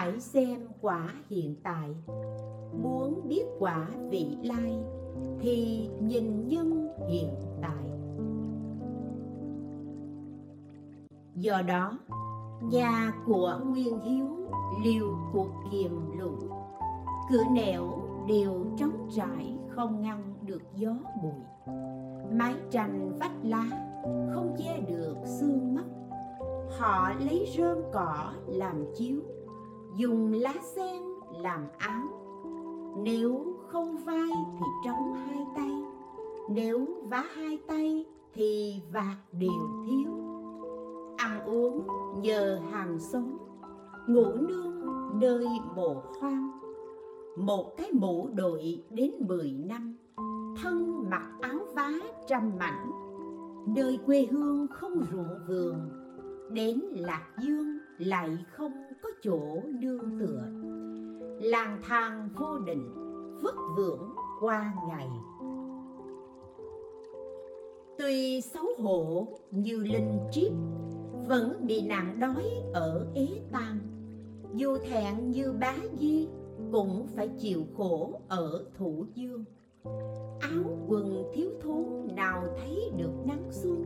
phải xem quả hiện tại. Muốn biết quả vị lai, thì nhìn nhân hiện tại. Do đó, nhà của nguyên hiếu liều cuộc kiềm lũ cửa nẻo đều trống trải, không ngăn được gió bụi. Mái tranh vách lá không che được xương mắt. Họ lấy rơm cỏ làm chiếu dùng lá sen làm áo. Nếu không vai thì trống hai tay. Nếu vá hai tay thì vạt đều thiếu. Ăn uống nhờ hàng xóm ngủ nương nơi mồ hoang một cái mũ đội đến mười năm. Thân mặc áo vá trăm mảnh. Nơi quê hương không ruộng vườn. Đến lạc dương lại không có chỗ nương tựa. Lang thang vô định vất vưởng qua ngày. Tuy xấu hổ như linh triết, vẫn bị nạn đói ở ế tam dù thẹn như bá di cũng phải chịu khổ ở thủ dương. Áo quần thiếu thốn nào thấy được nắng xuân.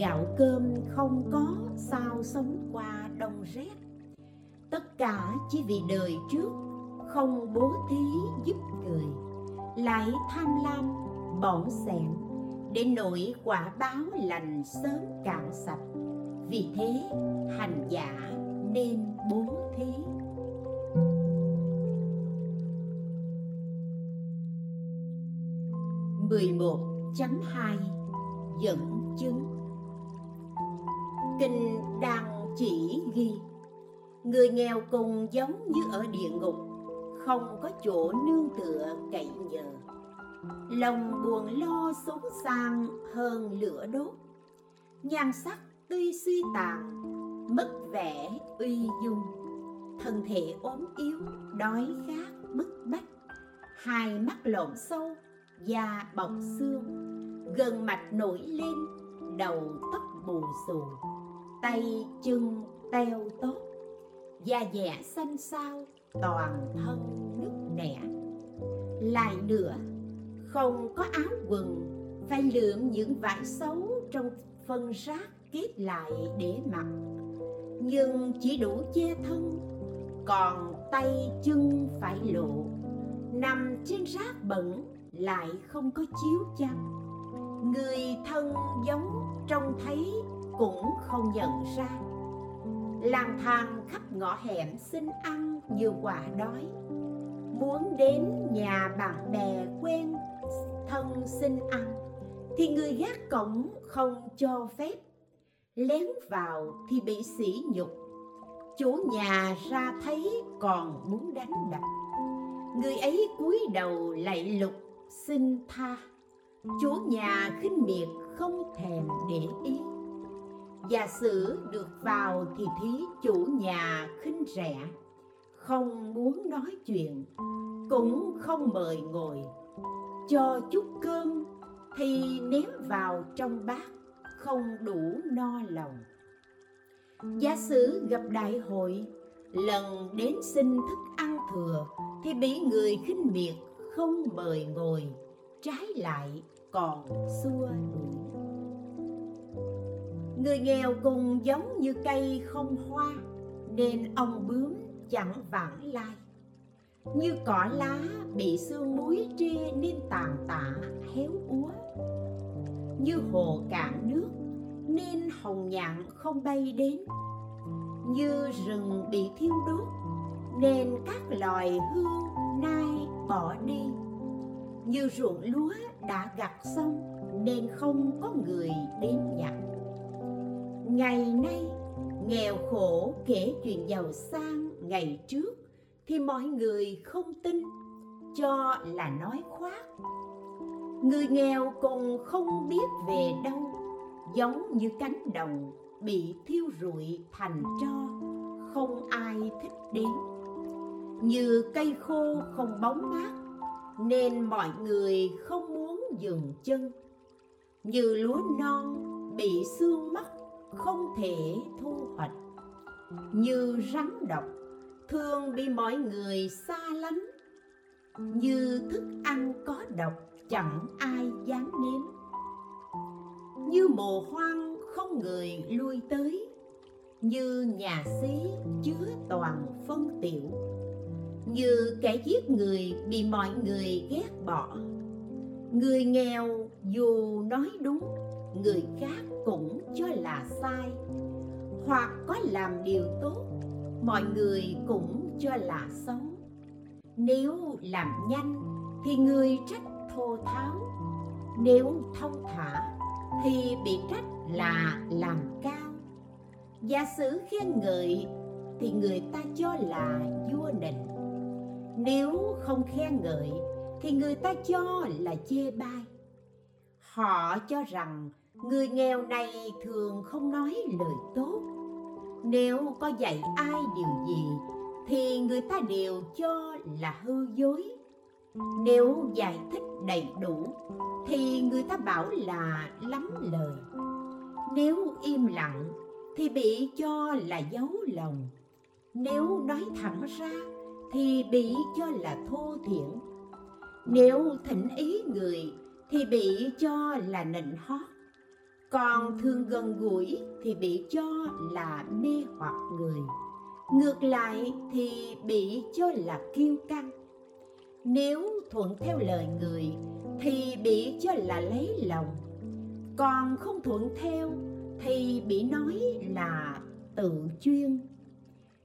Gạo cơm không có sao sống qua đông rét tất cả chỉ vì đời trước, không bố thí giúp người. Lại tham lam bỏng sẻn để nỗi quả báo lành sớm cạn sạch. Vì thế, hành giả nên bố thí. 11.2 Dẫn chứng. Kinh đang chỉ ghi Người nghèo cùng giống như ở địa ngục Không có chỗ nương tựa cậy nhờ. Lòng buồn lo xuống sang hơn lửa đốt. Nhan sắc tuy suy tàn Mất vẻ uy dung. Thân thể ốm yếu, đói khát, bức bách. Hai mắt lộn sâu da bọc xương. Gần mạch nổi lên đầu tóc bù xù. Tay chân teo tốt da dẻ xanh xao toàn thân nứt nẻ. Lại nữa, không có áo quần, phải lượm những vải xấu trong phân rác kết lại để mặc. Nhưng chỉ đủ che thân, còn tay chân phải lộ. Nằm trên rác bẩn lại không có chiếu chăn. Người thân giống trông thấy cũng không nhận ra lang thang khắp ngõ hẻm xin ăn như quả đói. Muốn đến nhà bạn bè quen, thân xin ăn, thì người gác cổng không cho phép. Lén vào thì bị sỉ nhục. Chủ nhà ra thấy còn muốn đánh đập. Người ấy cúi đầu lạy lục, xin tha. Chúa nhà khinh miệt không thèm để ý giả sử được vào thì thí chủ nhà khinh rẻ, không muốn nói chuyện, cũng không mời ngồi. Cho chút cơm thì ném vào trong bát, không đủ no lòng. Giả sử gặp đại hội, lần đến xin thức ăn thừa thì bị người khinh miệt không mời ngồi, trái lại còn xua đuổi người nghèo cùng giống như cây không hoa, nên ông bướm chẳng vãng lai. Như cỏ lá bị sương muối tre nên tàn tạ, héo úa. Như hồ cạn nước nên hồng nhạn không bay đến. Như rừng bị thiêu đốt nên các loài hươu, nai bỏ đi. Như ruộng lúa đã gặt xong nên không có người đến nhặt ngày nay, nghèo khổ kể chuyện giàu sang ngày trước thì mọi người không tin, cho là nói khoác. Người nghèo còn không biết về đâu, giống như cánh đồng bị thiêu rụi thành tro, không ai thích đến. Như cây khô không bóng mát, nên mọi người không muốn dừng chân. Như lúa non bị xương mất không thể thu hoạch. Như rắn độc, thường bị mọi người xa lánh. Như thức ăn có độc, chẳng ai dám nếm. Như mồ hoang không người lui tới. Như nhà xí chứa toàn phân tiểu. Như kẻ giết người bị mọi người ghét bỏ. Người nghèo dù nói đúng người khác cũng cho là sai. Hoặc có làm điều tốt, mọi người cũng cho là xấu. Nếu làm nhanh thì người trách thô tháo. Nếu thông thả thì bị trách là làm cao. Giả sử khen ngợi thì người ta cho là vua nịnh. Nếu không khen ngợi thì người ta cho là chê bai. Họ cho rằng người nghèo này thường không nói lời tốt. Nếu có dạy ai điều gì, thì người ta đều cho là hư dối. Nếu giải thích đầy đủ, thì người ta bảo là lắm lời. Nếu im lặng, thì bị cho là giấu lòng. Nếu nói thẳng ra, thì bị cho là thô thiển. Nếu thỉnh ý người, thì bị cho là nịnh hót còn thường gần gũi thì bị cho là mê hoặc người. Ngược lại thì bị cho là kiêu căng. Nếu thuận theo lời người thì bị cho là lấy lòng. Còn không thuận theo thì bị nói là tự chuyên.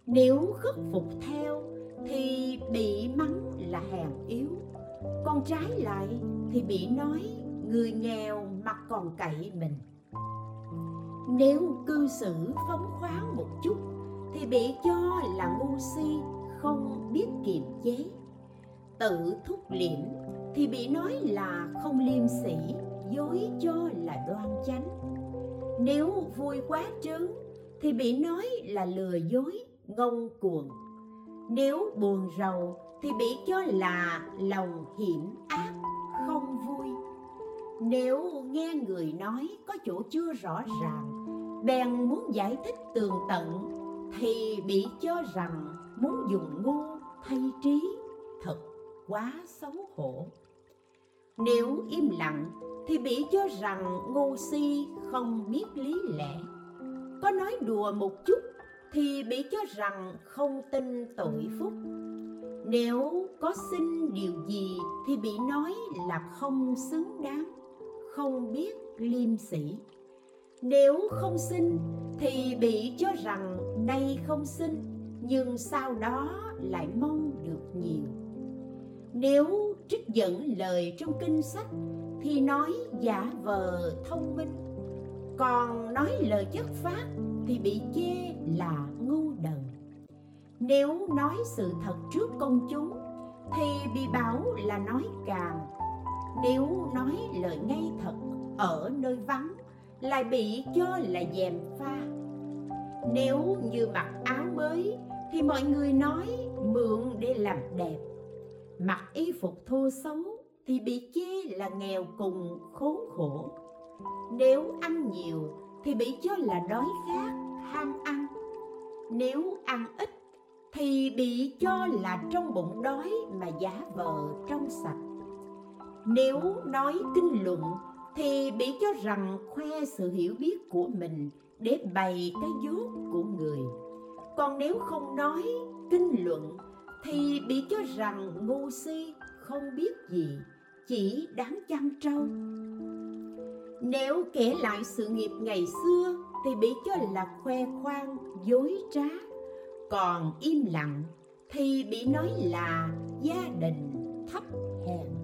Nếu khất phục theo thì bị mắng là hèn yếu. Còn trái lại thì bị nói người nghèo mặt còn cậy mình nếu cư xử phóng khoáng một chút, thì bị cho là ngu si, không biết kiềm chế. Tự thúc liễm thì bị nói là không liêm sĩ dối cho là đoan chánh. Nếu vui quá trớn thì bị nói là lừa dối, ngông cuồng. Nếu buồn rầu thì bị cho là lòng hiểm ác, không vui. Nếu nghe người nói có chỗ chưa rõ ràng bèn muốn giải thích tường tận, thì bị cho rằng muốn dùng ngu thay trí, thật quá xấu hổ. Nếu im lặng thì bị cho rằng ngu si không biết lý lẽ. Có nói đùa một chút thì bị cho rằng không tin tội phúc. Nếu có xin điều gì thì bị nói là không xứng đáng, không biết liêm sĩ nếu không xin, thì bị cho rằng nay không xin, nhưng sau đó lại mong được nhiều. Nếu trích dẫn lời trong kinh sách, thì nói giả vờ thông minh. Còn nói lời chất phát thì bị chê là ngu đần nếu nói sự thật trước công chúng, thì bị bảo là nói càng. Nếu nói lời ngay thật ở nơi vắng lại bị cho là dèm pha. Nếu như mặc áo mới, thì mọi người nói mượn để làm đẹp. Mặc y phục thô xấu, thì bị chê là nghèo cùng khốn khổ. Nếu ăn nhiều, thì bị cho là đói khát, ham ăn. Nếu ăn ít, thì bị cho là trong bụng đói mà giả vờ trong sạch. Nếu nói kinh luận thì bị cho rằng khoe sự hiểu biết của mình để bày cái dốt của người. Còn nếu không nói, kinh luận, thì bị cho rằng ngu si, không biết gì, chỉ đáng chăm trâu. Nếu kể lại sự nghiệp ngày xưa, thì bị cho là khoe khoang, dối trá. Còn im lặng, thì bị nói là gia đình thấp hèn.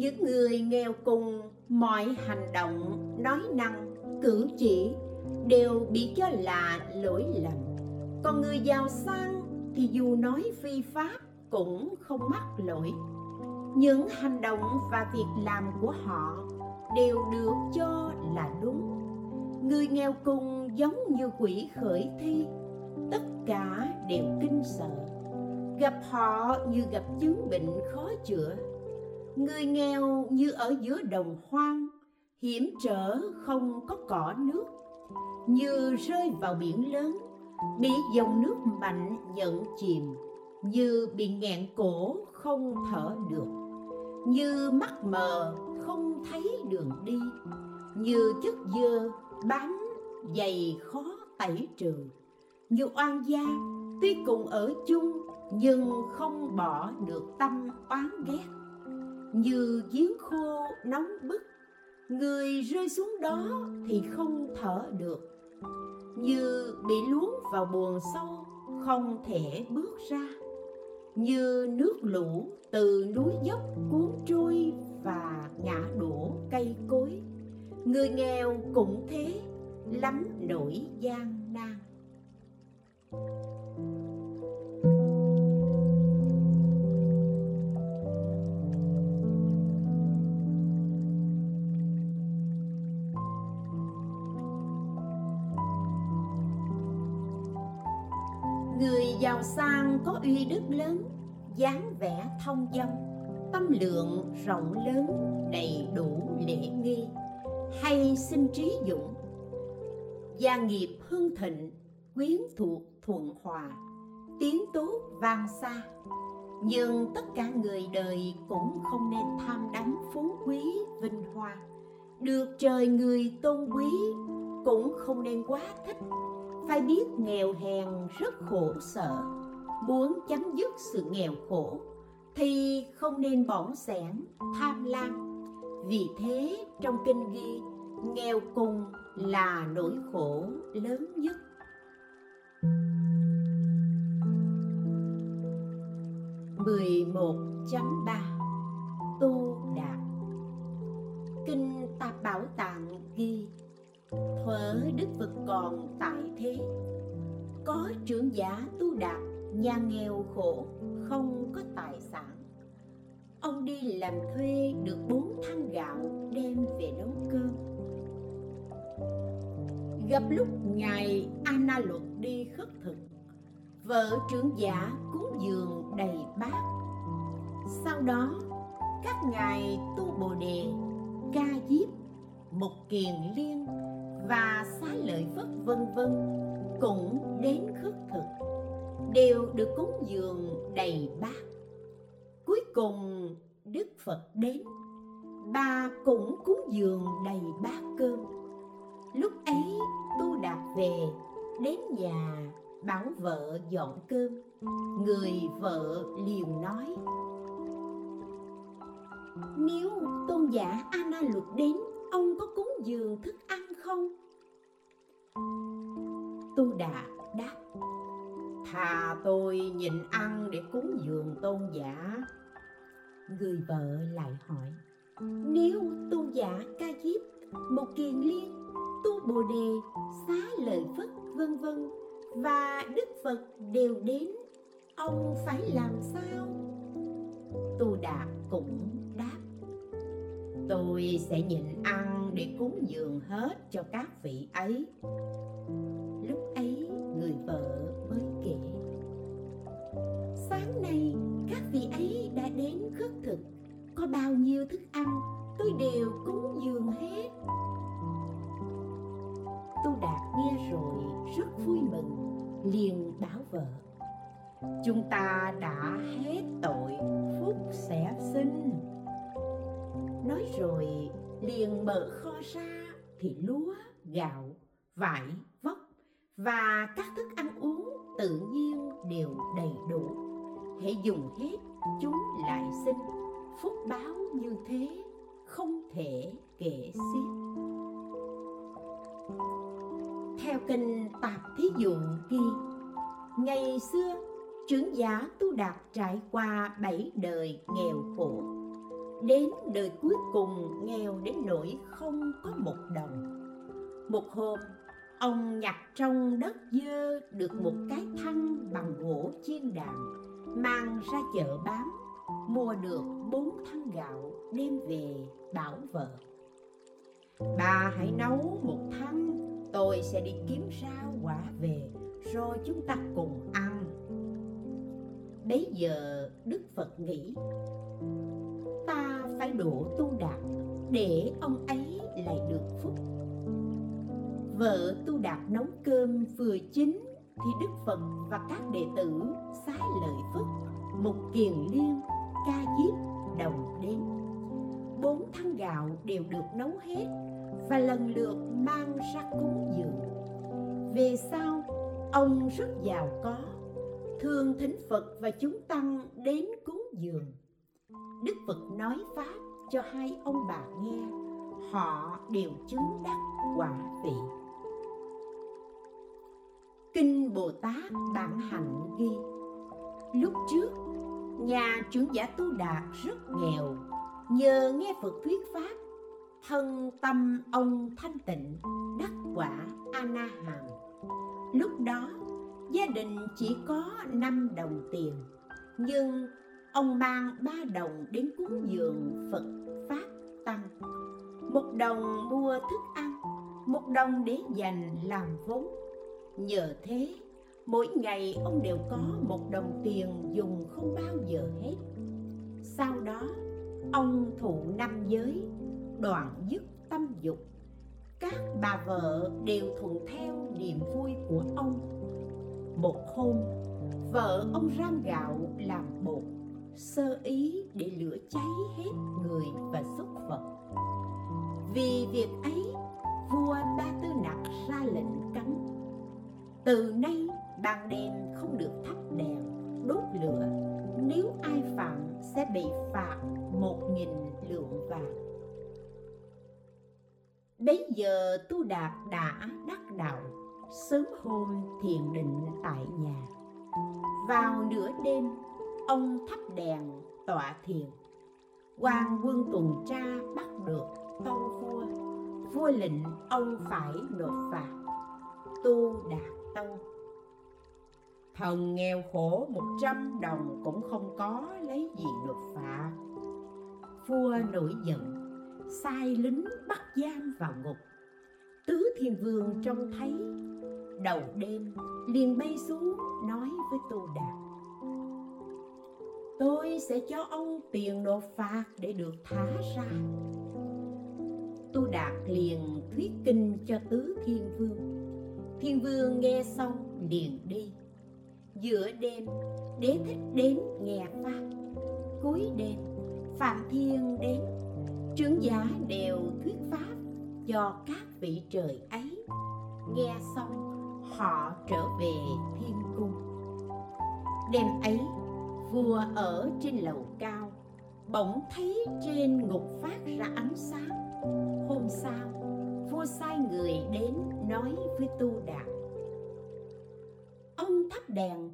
Những người nghèo cùng mọi hành động, nói năng, cử chỉ đều bị cho là lỗi lầm. Còn người giàu sang thì dù nói phi pháp cũng không mắc lỗi. Những hành động và việc làm của họ đều được cho là đúng. Người nghèo cùng giống như quỷ khởi thi, tất cả đều kinh sợ. Gặp họ như gặp chứng bệnh khó chữa người nghèo như ở giữa đồng hoang, hiểm trở không có cỏ nước. Như rơi vào biển lớn, bị dòng nước mạnh nhận chìm. Như bị nghẹn cổ không thở được. Như mắt mờ không thấy đường đi. Như chất dơ bám dày khó tẩy trừ. Như oan gia, tuy cùng ở chung, nhưng không bỏ được tâm oán ghét như giếng khô nóng bức, người rơi xuống đó thì không thở được. Như bị luống vào buồn sâu, không thể bước ra. Như nước lũ từ núi dốc cuốn trôi và ngã đổ cây cối. Người nghèo cũng thế lắm nỗi gian giàu sang có uy đức lớn, dáng vẻ thông dong tâm lượng rộng lớn, đầy đủ lễ nghi, hay sinh trí dũng. Gia nghiệp hưng thịnh, quyến thuộc thuận hòa, tiếng tốt vang xa. Nhưng tất cả người đời cũng không nên tham đắm phú quý vinh hoa. Được trời người tôn quý cũng không nên quá thích phải biết nghèo hèn rất khổ sở. Muốn chấm dứt sự nghèo khổ, thì không nên bỏng sẻn, tham lam. Vì thế, trong kinh ghi, nghèo cùng là nỗi khổ lớn nhất. mười một chấm ba. Tu đạt. Kinh tạp bảo tạng thuở đức phật còn tại thế. Có trưởng giả tu đạt, nhà nghèo khổ, không có tài sản. Ông đi làm thuê được bốn thăng gạo đem về nấu cơm. Gặp lúc ngài Anna Luật đi khất thực, vợ trưởng giả cúng dường đầy bát. Sau đó, các ngài tu bồ đề, ca diếp mục kiền liên và xá lợi phất vân vân cũng đến khất thực, đều được cúng dường đầy bát. Cuối cùng, đức phật đến, bà cũng cúng dường đầy bát cơm. Lúc ấy tu đạt về, đến nhà bảo vợ dọn cơm. Người vợ liền nói, nếu tôn giả Ana Luật đến, Ông có cúng dường thức ăn không? Tu Đà đáp Thà tôi nhịn ăn để cúng dường tôn giả Người vợ lại hỏi Nếu tôn giả ca diếp, một kiền liên, tu bồ đề, xá lợi phất vân vân Và Đức Phật đều đến Ông phải làm sao? Tu Đạt cũng Tôi sẽ nhịn ăn để cúng dường hết cho các vị ấy. Lúc ấy, người vợ mới kể. Sáng nay, các vị ấy đã đến khất thực. Có bao nhiêu thức ăn, tôi đều cúng dường hết. Tu Đạt nghe rồi, rất vui mừng, liền bảo vợ. Chúng ta đã hết tội, phúc sẽ sinh. Nói rồi liền mở kho ra thì lúa, gạo, vải, vóc và các thức ăn uống tự nhiên đều đầy đủ. Hãy dùng hết chúng lại sinh, phúc báo như thế không thể kể xiết. Theo kinh Tạp Thí Dụ ghi, ngày xưa trưởng giả Tu Đạt trải qua bảy đời nghèo khổ đến đời cuối cùng, nghèo đến nỗi không có một đồng. Một hôm, ông nhặt trong đất dơ được một cái thăng bằng gỗ chiên đàn mang ra chợ bán, mua được bốn thăng gạo đem về bảo vợ. Bà hãy nấu một thăng, tôi sẽ đi kiếm rau quả về, rồi chúng ta cùng ăn. Bấy giờ, đức phật nghĩ ta phải đổ tu đạt để ông ấy lại được phúc. Vợ tu đạt nấu cơm vừa chín thì đức phật và các đệ tử xá lợi phất một kiền liên, ca diếp, đồng đến bốn thăng gạo đều được nấu hết và lần lượt mang ra cúng dường. Về sau, ông rất giàu có, thường thỉnh phật và chúng tăng đến cúng dường đức phật nói pháp cho hai ông bà nghe, họ đều chứng đắc quả vị. Kinh bồ tát bản hạnh ghi, lúc trước, nhà trưởng giả tu đạt rất nghèo, nhờ nghe phật thuyết pháp, thân tâm ông thanh tịnh, đắc quả ana na hàm lúc đó, gia đình chỉ có năm đồng tiền, nhưng ông mang ba đồng đến cúng dường phật pháp tăng. Một đồng mua thức ăn, một đồng để dành làm vốn. Nhờ thế, mỗi ngày ông đều có một đồng tiền dùng không bao giờ hết. Sau đó, ông thụ năm giới, đoạn dứt tâm dục. Các bà vợ đều thuận theo niềm vui của ông. Một hôm, vợ ông rang gạo làm bột sơ ý để lửa cháy hết người và xúc vật. Vì việc ấy, vua ba tư nặc ra lệnh cấm. Từ nay, ban đêm không được thắp đèn, đốt lửa. Nếu ai phạm sẽ bị phạt một nghìn lượng vàng. Bấy giờ tu đạt đã đắc đạo, sớm hôm thiền định tại nhà. Vào nửa đêm ông thắp đèn tọa thiền. Quan quân tuần tra bắt được tâu vua. Vua lệnh ông phải nộp phạt. Tu đạt tâu thần nghèo khổ một trăm đồng cũng không có lấy gì nộp phạt. Vua nổi giận, sai lính bắt giam vào ngục. Tứ thiên vương trông thấy, đầu đêm liền bay xuống nói với tu đạt tôi sẽ cho ông tiền nộp phạt để được thả ra. Tu đạt liền thuyết kinh cho tứ thiên vương. Thiên vương nghe xong liền đi. Giữa đêm, đế thích đến nghe pháp. Cuối đêm, phạm thiên đến. Trưởng giả đều thuyết pháp cho các vị trời ấy. Nghe xong, họ trở về thiên cung. Đêm ấy vừa ở trên lầu cao, bỗng thấy trên ngục phát ra ánh sáng. Hôm sau, vua sai người đến nói với tu đạt ông thắp đèn,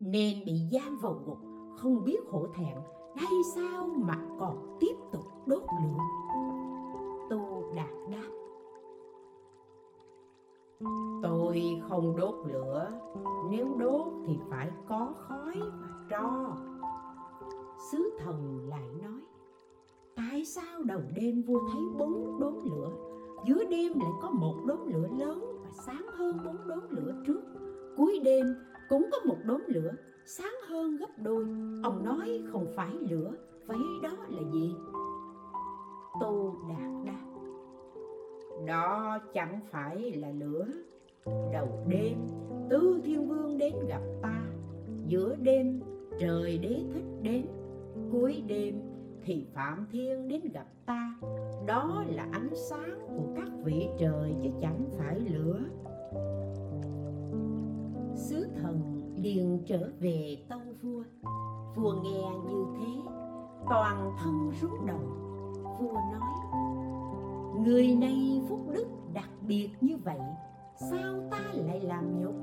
nên bị giam vào ngục, không biết hổ thẹn, hay sao mà còn tiếp tục đốt lửa? Tu đạt đáp, tôi không đốt lửa, nếu đốt thì phải có khói mà tro sứ thần lại nói, tại sao đầu đêm vua thấy bốn đốm lửa? Giữa đêm lại có một đốm lửa lớn và sáng hơn bốn đốm lửa trước. Cuối đêm cũng có một đốm lửa, sáng hơn gấp đôi. Ông nói không phải lửa, vậy đó là gì? Tô đạt đáp, đó chẳng phải là lửa. Đầu đêm tứ thiên vương đến gặp ta. Giữa đêm trời đế thích đến, cuối đêm thì phạm thiên đến gặp ta. Đó là ánh sáng của các vị trời chứ chẳng phải lửa. Sứ thần liền trở về tâu vua. Vua nghe như thế, toàn thân rúng động. Vua nói, người này phúc đức đặc biệt như vậy, sao ta lại làm nhục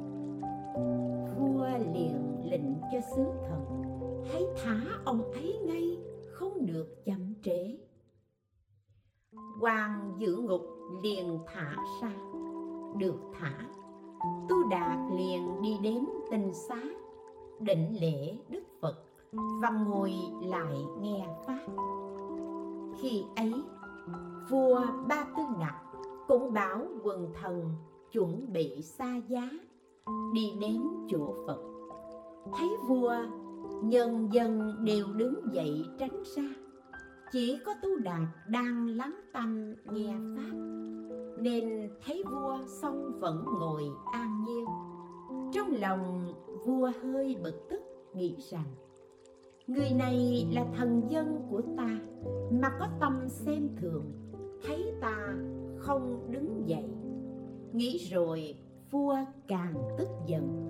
vua liền lệnh cho sứ thần, hãy thả ông ấy ngay, không được chậm trễ. Quan giữ ngục liền thả ra, được thả. Tu đạt liền đi đến tinh xá định lễ đức phật và ngồi lại nghe pháp. Khi ấy, vua ba tư nặc cũng bảo quần thần chuẩn bị xa giá đi đến chỗ phật. Thấy vua, nhân dân đều đứng dậy tránh ra chỉ có tu đạt đang lắng tâm nghe pháp. Nên thấy vua xong vẫn ngồi an nhiên. Trong lòng, vua hơi bực tức, nghĩ rằng, người này là thần dân của ta mà có tâm xem thường, thấy ta không đứng dậy. Nghĩ rồi vua càng tức giận.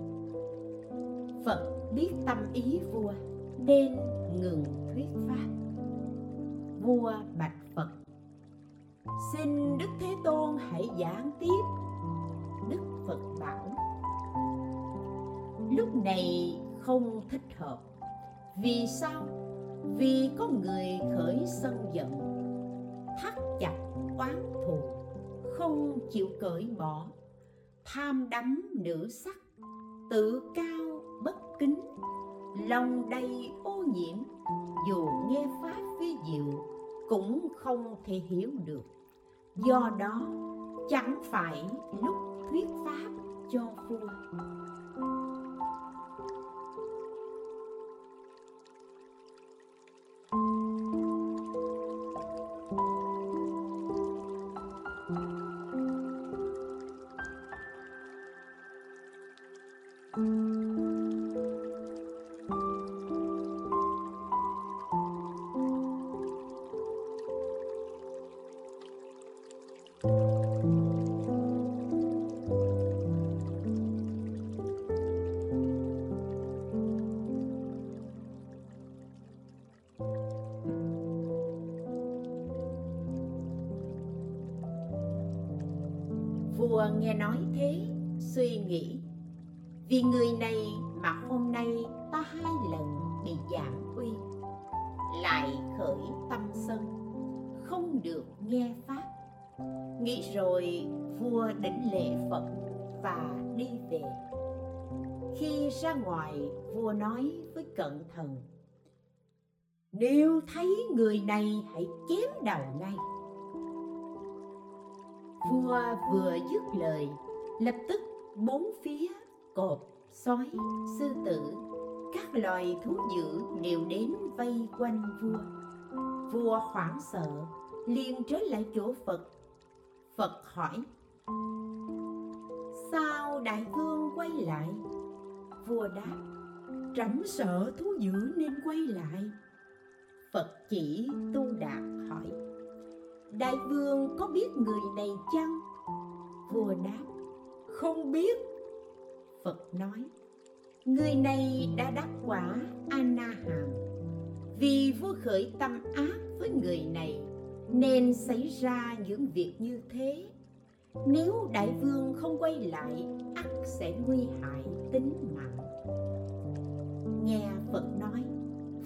Phật biết tâm ý vua nên ngừng thuyết pháp. Vua bạch phật, xin đức thế tôn hãy giảng tiếp. Đức phật bảo, lúc này không thích hợp. Vì sao? Vì có người khởi sân giận, thắt chặt oán thù, không chịu cởi bỏ tham đắm nữ sắc, tự cao bất kính. Lòng đầy ô nhiễm, dù nghe pháp vi diệu, cũng không thể hiểu được. Do đó, chẳng phải lúc thuyết pháp cho vua. Ra ngoài, vua nói với cận thần, nếu thấy người này hãy chém đầu ngay. Vua vừa dứt lời, lập tức bốn phía cọp sói, sư tử, các loài thú dữ đều đến vây quanh vua. Vua hoảng sợ, liền trở lại chỗ phật. Phật hỏi, sao đại vương quay lại? Vua đáp, trẫm sợ thú dữ nên quay lại. Phật chỉ tu đạt hỏi, đại vương có biết người này chăng? Vua đáp, không biết. Phật nói, người này đã đắc quả ana hàm vì vua khởi tâm ác với người này, nên xảy ra những việc như thế. Nếu đại vương không quay lại ắt sẽ nguy hại tính mạng nghe phật nói,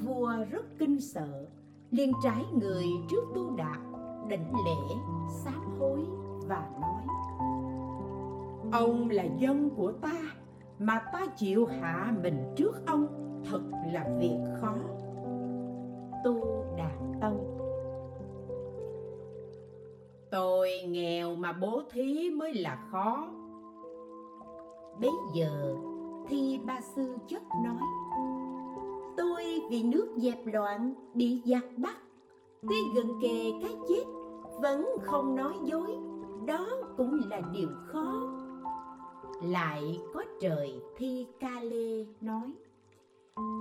vua rất kinh sợ, liền trái người trước tu đạt đảnh lễ, sám hối và nói, ông là dân của ta, mà ta chịu hạ mình trước ông, thật là việc khó. Tu đạt tông. Tôi nghèo mà bố thí mới là khó. Bấy giờ thi ba sư chất nói tôi vì nước dẹp loạn bị giặc bắt. Tuy gần kề cái chết, vẫn không nói dối. Đó cũng là điều khó. Lại có trời thi ca lê nói,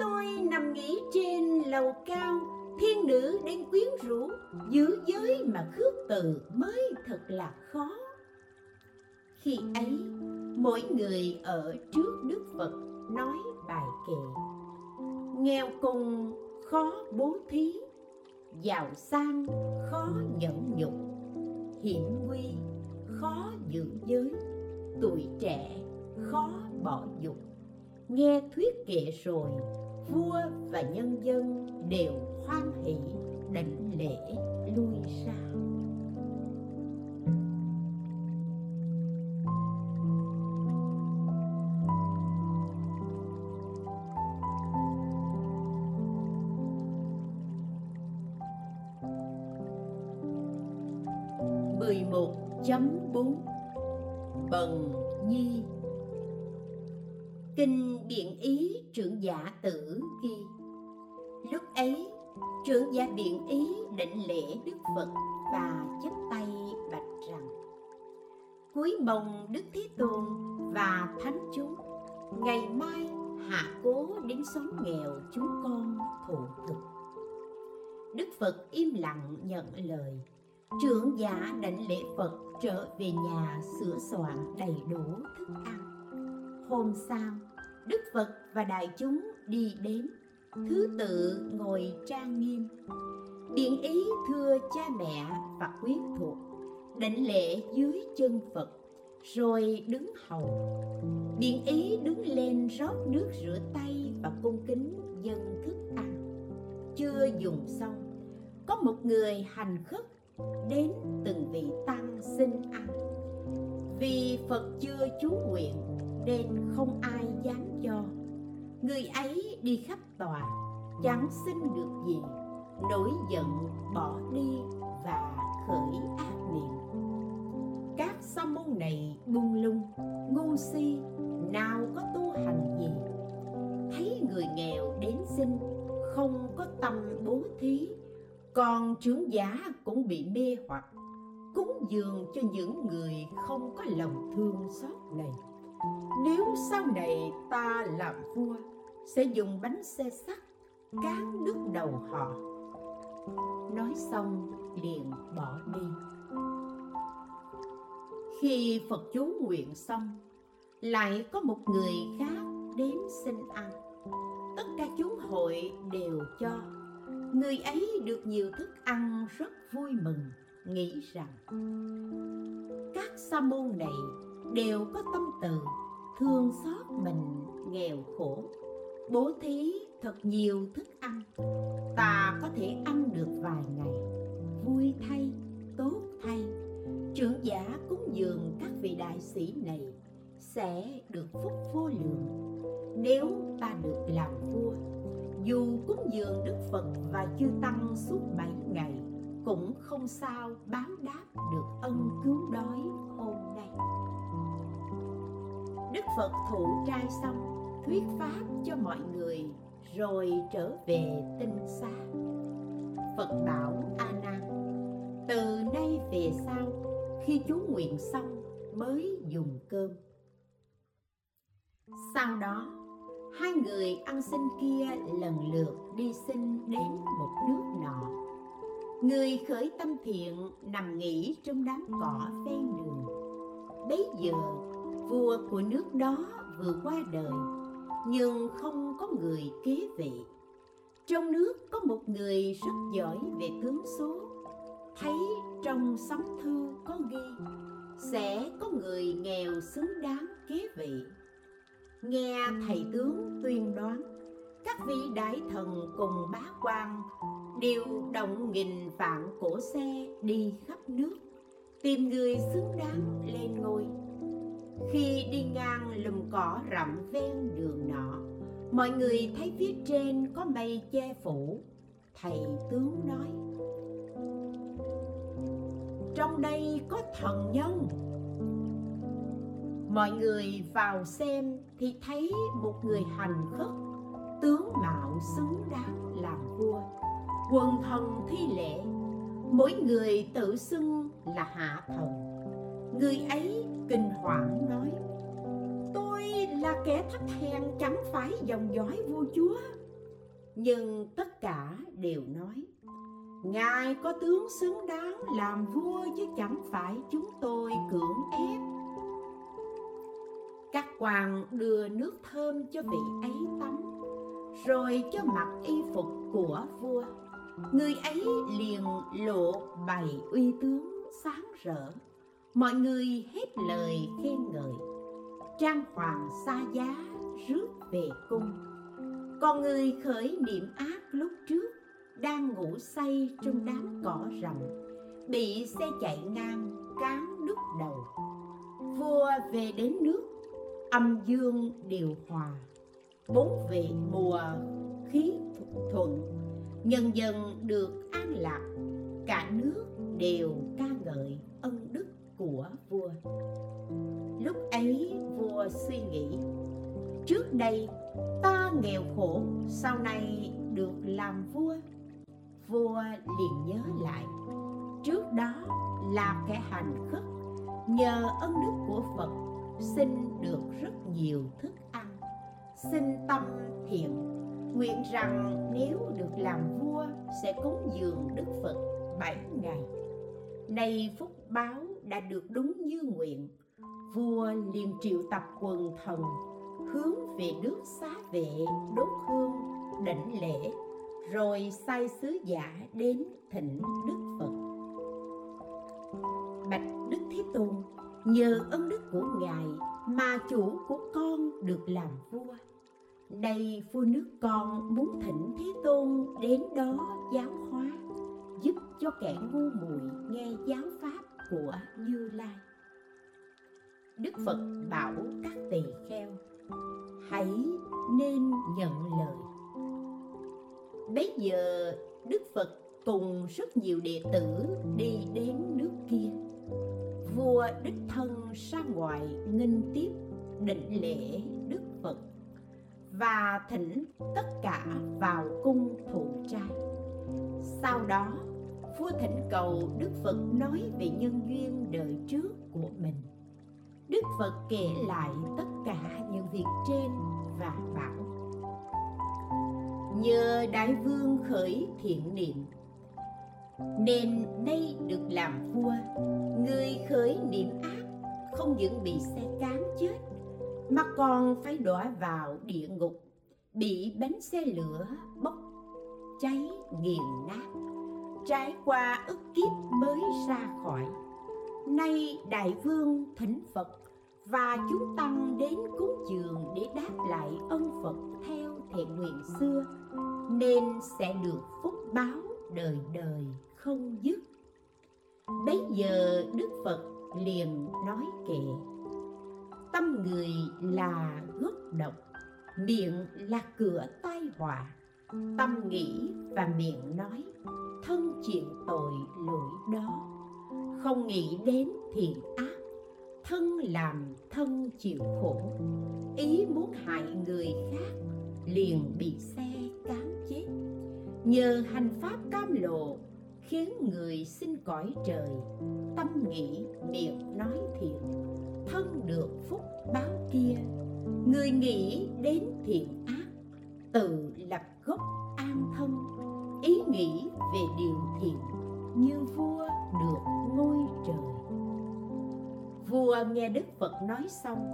tôi nằm nghỉ trên lầu cao, thiên nữ đang quyến rũ. Giữ giới mà khước từ mới thật là khó. Khi ấy, mỗi người ở trước đức phật nói bài kệ nghèo cùng khó bố thí, giàu sang khó nhẫn nhục. Hiểm nguy khó giữ giới, tuổi trẻ khó bỏ dục. Nghe thuyết kệ rồi, vua và nhân dân đều hoan hỷ, đảnh lễ lui ra. Mười một chấm bốn. Bần nhi. Kinh biện ý, trưởng giả tử ghi. Lúc ấy, trưởng giả biện ý định lễ đức phật và chắp tay bạch rằng, cuối mong đức thế tôn và thánh chúng, ngày mai hạ cố đến xóm nghèo chúng con thụ thực đức phật im lặng nhận lời trưởng giả đảnh lễ phật, trở về nhà sửa soạn đầy đủ thức ăn. Hôm sau, đức phật và đại chúng đi đến. Thứ tự ngồi trang nghiêm. Điện ý thưa cha mẹ và quyến thuộc đảnh lễ dưới chân phật, rồi đứng hầu. Điện ý đứng lên rót nước rửa tay và cung kính dân thức ăn. Chưa dùng xong, có một người hành khất đến từng vị tăng xin ăn. Vì phật chưa chú nguyện, nên không ai dám cho. Người ấy đi khắp tòa, chẳng xin được gì. Nổi giận bỏ đi và khởi ác niệm. Các sa môn này buông lung, ngu si, nào có tu hành gì? Thấy người nghèo đến xin, không có tâm bố thí còn trưởng giả cũng bị mê hoặc, cúng dường cho những người không có lòng thương xót này. Nếu sau này ta làm vua, sẽ dùng bánh xe sắt cán đứt đầu họ. Nói xong, liền bỏ đi. Khi phật chú nguyện xong, lại có một người khác đến xin ăn. Tất cả chúng hội đều cho người ấy được nhiều thức ăn rất vui mừng, nghĩ rằng các sa môn này đều có tâm từ thương xót mình nghèo khổ. Bố thí thật nhiều thức ăn, ta có thể ăn được vài ngày, vui thay, tốt thay. Trưởng giả cúng dường các vị đại sĩ này sẽ được phúc vô lượng. Nếu ta được làm vua dù cúng dường đức phật và chư tăng suốt bảy ngày, cũng không sao báo đáp được ân cứu đói hôm nay. Đức phật thụ trai xong, thuyết pháp cho mọi người, rồi trở về tinh xa. Phật bảo a nan từ nay về sau, khi chú nguyện xong, mới dùng cơm. Sau đó hai người ăn xin kia lần lượt đi xin đến một nước nọ. Người khởi tâm thiện nằm nghỉ trong đám cỏ ven đường. Bấy giờ, vua của nước đó vừa qua đời, nhưng không có người kế vị. Trong nước có một người rất giỏi về tướng số. Thấy trong sấm thư có ghi, sẽ có người nghèo xứng đáng kế vị nghe thầy tướng tuyên đoán, các vị đại thần cùng bá quan đều động nghìn vạn cổ xe đi khắp nước, tìm người xứng đáng lên ngôi. Khi đi ngang lùm cỏ rậm ven đường nọ, mọi người thấy phía trên có mây che phủ, thầy tướng nói. Trong đây có thần nhân. Mọi người vào xem thì thấy một người hành khất, tướng mạo xứng đáng làm vua. Quần thần thi lễ, mỗi người tự xưng là hạ thần. Người ấy kinh hoảng nói, tôi là kẻ thấp hèn chẳng phải dòng dõi vua chúa. Nhưng tất cả đều nói, ngài có tướng xứng đáng làm vua chứ chẳng phải chúng tôi cưỡng ép các quan đưa nước thơm cho vị ấy tắm, rồi cho mặc y phục của vua. Người ấy liền lộ bày uy tướng sáng rỡ. Mọi người hết lời khen ngợi. Trang hoàng xa giá rước về cung. Con người khởi niệm ác lúc trước, đang ngủ say trong đám cỏ rậm, bị xe chạy ngang cán đứt đầu. Vua về đến nước âm dương điều hòa, bốn vị mùa, khí thuận, nhân dân được an lạc, cả nước đều ca ngợi ân đức của vua. Lúc ấy vua suy nghĩ, trước đây ta nghèo khổ, sau này được làm vua. Vua liền nhớ lại, trước đó là kẻ hành khất, nhờ ân đức của phật xin được rất nhiều thức ăn. Xin tâm thiện. Nguyện rằng nếu được làm vua, sẽ cúng dường đức phật bảy ngày. Nay phúc báo đã được đúng như nguyện. Vua liền triệu tập quần thần, hướng về nước xá vệ, đốt hương, đảnh lễ, rồi sai sứ giả đến thỉnh đức phật. Bạch đức thế tôn, nhờ ân đức của ngài mà chủ của con được làm vua. Nay vua nước con muốn thỉnh thế tôn đến đó giáo hóa, giúp cho kẻ ngu muội nghe giáo pháp của như lai. Đức phật bảo các tỳ kheo, hãy nên nhận lời. Bấy giờ đức phật cùng rất nhiều đệ tử đi đến nước kia vua đích thân ra ngoài nghinh tiếp định lễ đức phật và thỉnh tất cả vào cung thụ trai. Sau đó, vua thỉnh cầu đức phật nói về nhân duyên đời trước của mình. Đức phật kể lại tất cả những việc trên và bảo, nhờ đại vương khởi thiện niệm nên nay được làm vua, người khởi niệm ác, không những bị xe cán chết, mà còn phải đọa vào địa ngục, bị bánh xe lửa bốc cháy nghiền nát, trải qua ức kiếp mới ra khỏi. Nay đại vương thỉnh phật và chúng tăng đến cúng dường để đáp lại ân phật theo thiện nguyện xưa, nên sẽ được phúc báo đời đời không dứt. Bấy giờ đức phật liền nói kệ, tâm người là gốc độc, miệng là cửa tai họa. Tâm nghĩ và miệng nói, thân chịu tội lỗi đó. Không nghĩ đến thiện ác, thân làm thân chịu khổ. Ý muốn hại người khác liền bị xe cán chết. Nhờ hành pháp cam lộ khiến người xin cõi trời, tâm nghĩ miệng nói thiện, thân được phúc báo kia. Người nghĩ đến thiện ác, tự lập gốc an thân. Ý nghĩ về điều thiện, như vua được ngôi trời. Vua nghe đức phật nói xong,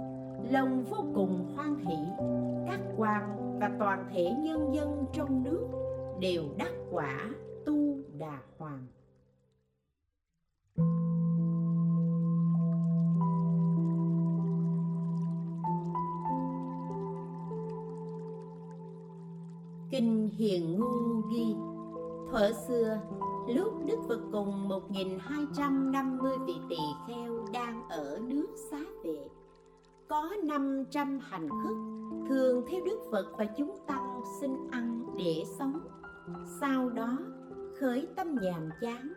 lòng vô cùng hoan hỷ. Các quan và toàn thể nhân dân trong nước đều đắc quả đà hoàng. Kinh Hiền Ngu ghi Thuở xưa, lúc Đức Phật cùng 1.250 vị tỳ kheo đang ở nước xá vệ. Có 500 hành khất thường theo Đức Phật và chúng tăng xin ăn để sống. Sau đó khởi tâm nhàm chán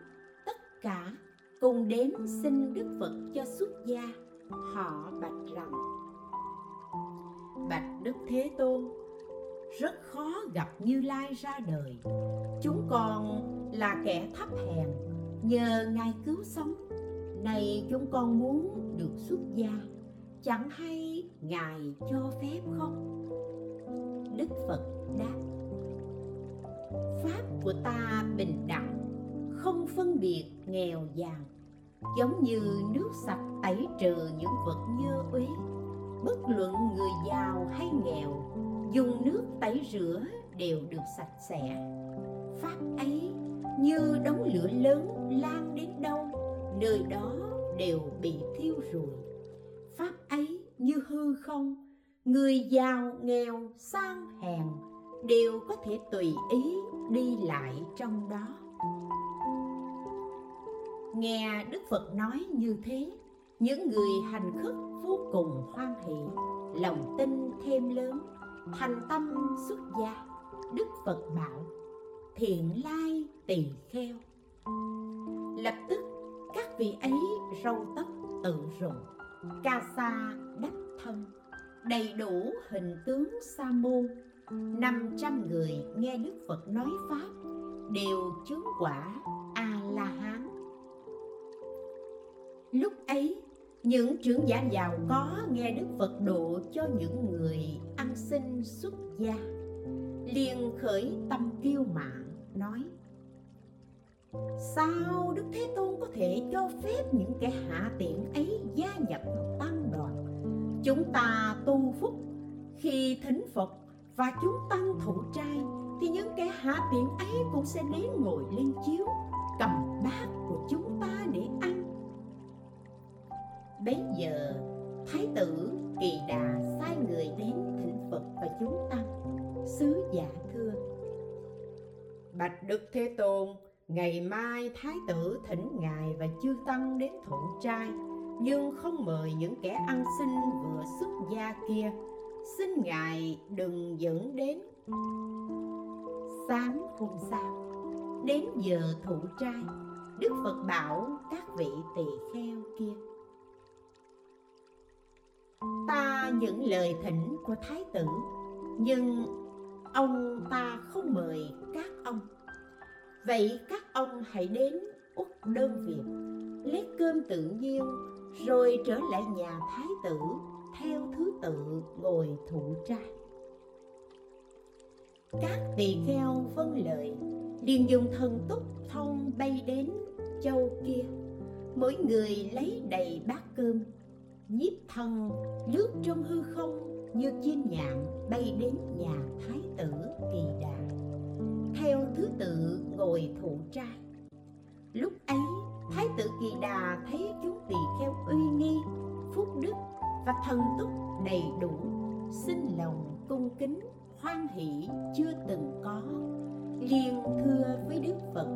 Tất cả cùng đến xin Đức Phật cho xuất gia Họ bạch rằng Bạch Đức Thế Tôn rất khó gặp Như Lai ra đời. Chúng con là kẻ thấp hèn, nhờ Ngài cứu sống. Này chúng con muốn được xuất gia, chẳng hay Ngài cho phép không? Đức Phật đáp, Pháp của ta bình đẳng, không phân biệt nghèo giàu, giống như nước sạch tẩy trừ những vật nhơ uế. Bất luận người giàu hay nghèo dùng nước tẩy rửa đều được sạch sẽ. Pháp ấy như đống lửa lớn lan đến đâu nơi đó đều bị thiêu rụi. Pháp ấy như hư không người giàu nghèo sang hèn đều có thể tùy ý đi lại trong đó. Nghe đức phật nói như thế, những người hành khất vô cùng hoan hỷ, lòng tin thêm lớn, thành tâm xuất gia, đức phật bảo, thiện lai tỳ kheo. Lập tức, các vị ấy râu tóc tự rụng, ca sa đắp thân, đầy đủ hình tướng sa môn năm trăm người nghe đức phật nói pháp đều chứng quả a la hán lúc ấy, những trưởng giả giàu có nghe đức phật độ cho những người ăn xin xuất gia, liền khởi tâm kiêu mạn, nói, sao đức thế tôn có thể cho phép những kẻ hạ tiện ấy gia nhập vào tăng đoàn? Chúng ta tu phúc khi thính phật và chúng tăng thủ trai, thì những kẻ hạ tiện ấy cũng sẽ đến ngồi lên chiếu cầm bát của chúng ta để ăn. Bấy giờ, thái tử kỳ đà sai người đến thỉnh phật và chúng tăng. Sứ giả thưa, bạch đức thế tôn, ngày mai thái tử thỉnh ngài và chư tăng đến thụ trai, nhưng không mời những kẻ ăn xin vừa xuất gia kia xin ngài đừng dẫn đến sáng hôm sau đến giờ thụ trai, đức phật bảo các vị tỳ kheo kia. Ta những lời thỉnh của thái tử, nhưng ông ta không mời các ông. Vậy các ông hãy đến út đơn việt, lấy cơm tự nhiên, rồi trở lại nhà thái tử theo thứ tự ngồi thụ trai các tỳ kheo vâng lời, liền dùng thần túc thông bay đến châu kia. Mỗi người lấy đầy bát cơm, nhiếp thân lướt trong hư không như chim nhạn bay đến nhà thái tử kỳ đà. Theo thứ tự ngồi thụ trai lúc ấy thái tử kỳ đà thấy chúng tỳ kheo uy nghi, phúc đức và thần túc đầy đủ. Xin lòng cung kính, hoan hỷ chưa từng có. Liền thưa với đức phật.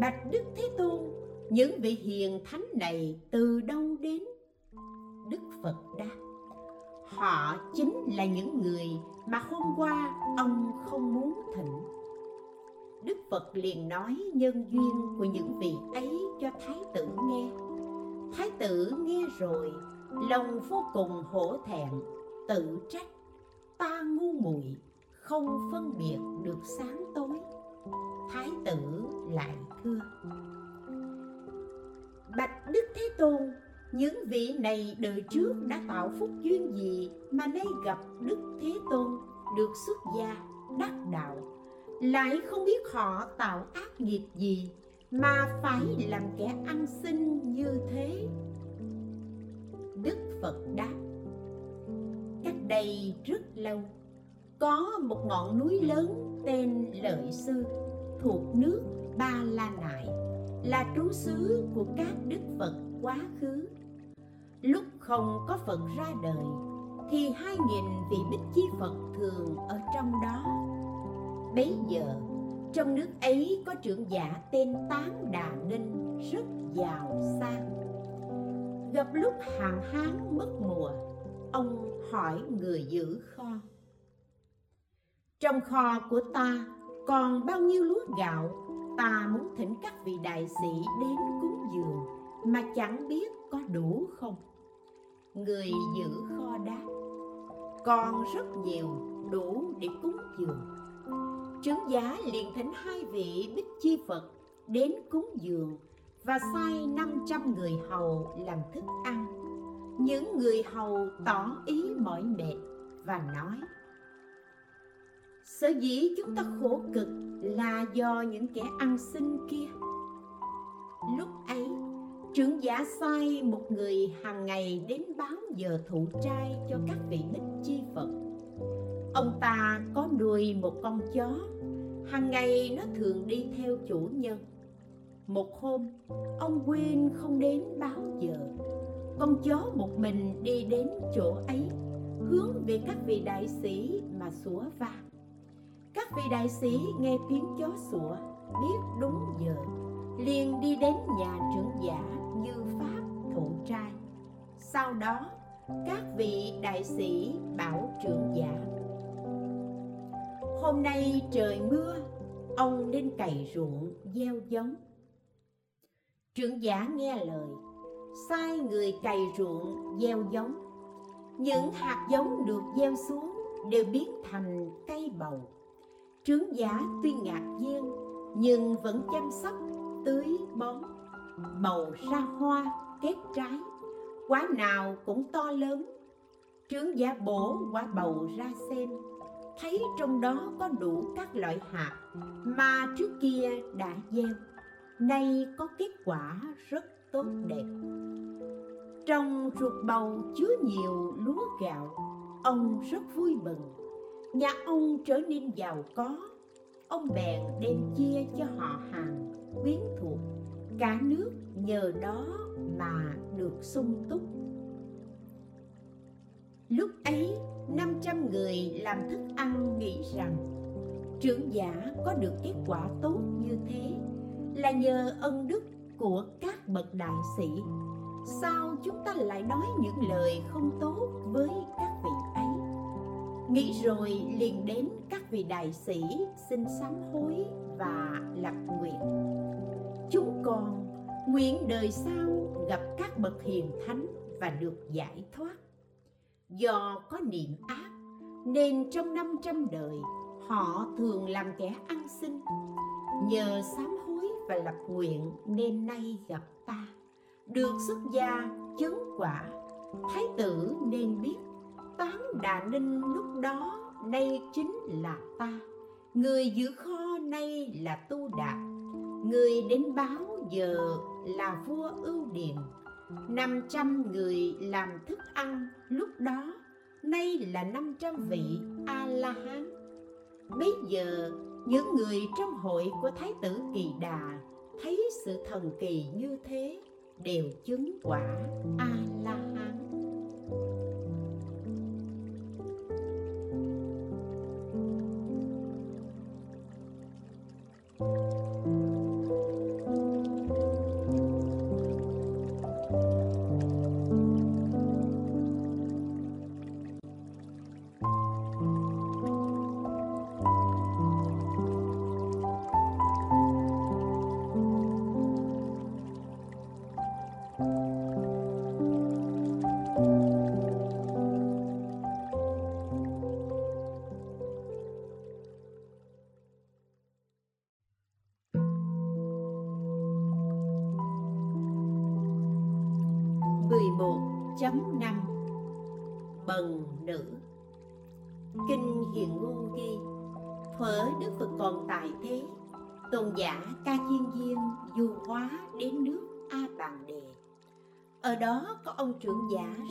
Bạch đức thế tôn, những vị hiền thánh này từ đâu đến? Đức phật đáp. Họ chính là những người mà hôm qua ông không muốn thỉnh. Đức phật liền nói nhân duyên của những vị ấy cho thái tử nghe thái tử nghe rồi, lòng vô cùng hổ thẹn, tự trách, ta ngu muội, không phân biệt được sáng tối. Thái tử lại thưa, bạch đức thế tôn, những vị này đời trước đã tạo phúc duyên gì mà nay gặp đức thế tôn được xuất gia đắc đạo? Lại không biết họ tạo ác nghiệp gì mà phải làm kẻ ăn xin như thế. Đức phật đáp, cách đây rất lâu, có một ngọn núi lớn tên lợi sư thuộc nước ba la nại, là trú xứ của các đức phật quá khứ. Lúc không có phật ra đời, thì hai nghìn vị bích chi phật thường ở trong đó. Bấy giờ trong nước ấy có trưởng giả tên tán đà ninh rất giàu sang. Gặp lúc hạn hán mất mùa, ông hỏi người giữ kho. Trong kho của ta còn bao nhiêu lúa gạo, ta muốn thỉnh các vị đại sĩ đến cúng dường mà chẳng biết có đủ không? Người giữ kho đáp, còn rất nhiều đủ để cúng dường. Chứng giá liền thỉnh hai vị bích chi phật đến cúng dường và sai 500 người hầu làm thức ăn. Những người hầu tỏ ý mỏi mệt và nói, sở dĩ chúng ta khổ cực là do những kẻ ăn xin kia. Lúc ấy trưởng giả sai một người hàng ngày đến báo giờ thụ trai cho các vị bích chi phật ông ta có nuôi một con chó. Hàng ngày nó thường đi theo chủ nhân. Một hôm, ông quên không đến báo giờ. Con chó một mình đi đến chỗ ấy, hướng về các vị đại sĩ mà sủa vang các vị đại sĩ nghe tiếng chó sủa, biết đúng giờ, liền đi đến nhà trưởng giả như pháp thụ trai. Sau đó, các vị đại sĩ bảo trưởng giả hôm nay trời mưa, ông nên cày ruộng gieo giống. Trưởng giả nghe lời, sai người cày ruộng gieo giống. Những hạt giống được gieo xuống đều biến thành cây bầu. Trưởng giả tuy ngạc nhiên, nhưng vẫn chăm sóc tưới bón. Bầu ra hoa, kết trái, quả nào cũng to lớn. Trưởng giả bổ quả bầu ra xem thấy trong đó có đủ các loại hạt mà trước kia đã gieo. Nay có kết quả rất tốt đẹp. Trong ruột bầu chứa nhiều lúa gạo, ông rất vui mừng. Nhà ông trở nên giàu có. Ông bèn đem chia cho họ hàng, quyến thuộc. Cả nước nhờ đó mà được sung túc lúc ấy 500 người làm thức ăn nghĩ rằng, trưởng giả có được kết quả tốt như thế là nhờ ân đức của các bậc đại sĩ. Sao chúng ta lại nói những lời không tốt với các vị ấy? Nghĩ rồi liền đến các vị đại sĩ xin sám hối và lập nguyện. Chúng con nguyện đời sau gặp các bậc hiền thánh và được giải thoát do có niệm ác, nên trong 500 đời, họ thường làm kẻ ăn xin. Nhờ sám hối và lập nguyện nên nay gặp ta. Được xuất gia, chứng quả, thái tử nên biết, tán đà ninh lúc đó nay chính là ta. Người giữ kho nay là tu đạt, người đến báo giờ là vua ưu điền năm trăm người làm thức ăn lúc đó, nay là năm trăm vị a la hán bây giờ, những người trong hội của thái tử kỳ đà thấy sự thần kỳ như thế, đều chứng quả a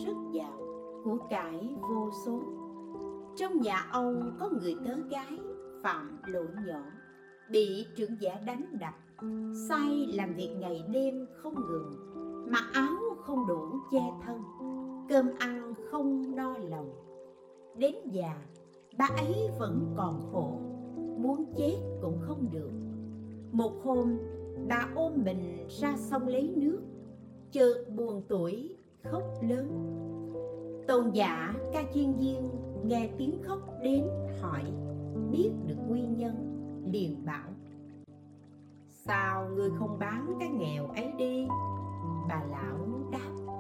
rất giàu Của cải vô số. Trong nhà ông có người tớ gái phạm lỗi nhỏ Bị trưởng giả đánh đập Sai làm việc ngày đêm không ngừng, Mặc áo không đủ che thân, Cơm ăn không no lòng. Đến già, Bà ấy vẫn còn khổ, Muốn chết cũng không được. Một hôm, Bà ôm mình ra sông lấy nước, Chợt buồn tuổi khóc lớn. Tôn giả ca chuyên viên Nghe tiếng khóc đến hỏi Biết được nguyên nhân, Liền bảo, Sao ngươi không bán cái nghèo ấy đi? Bà lão đáp,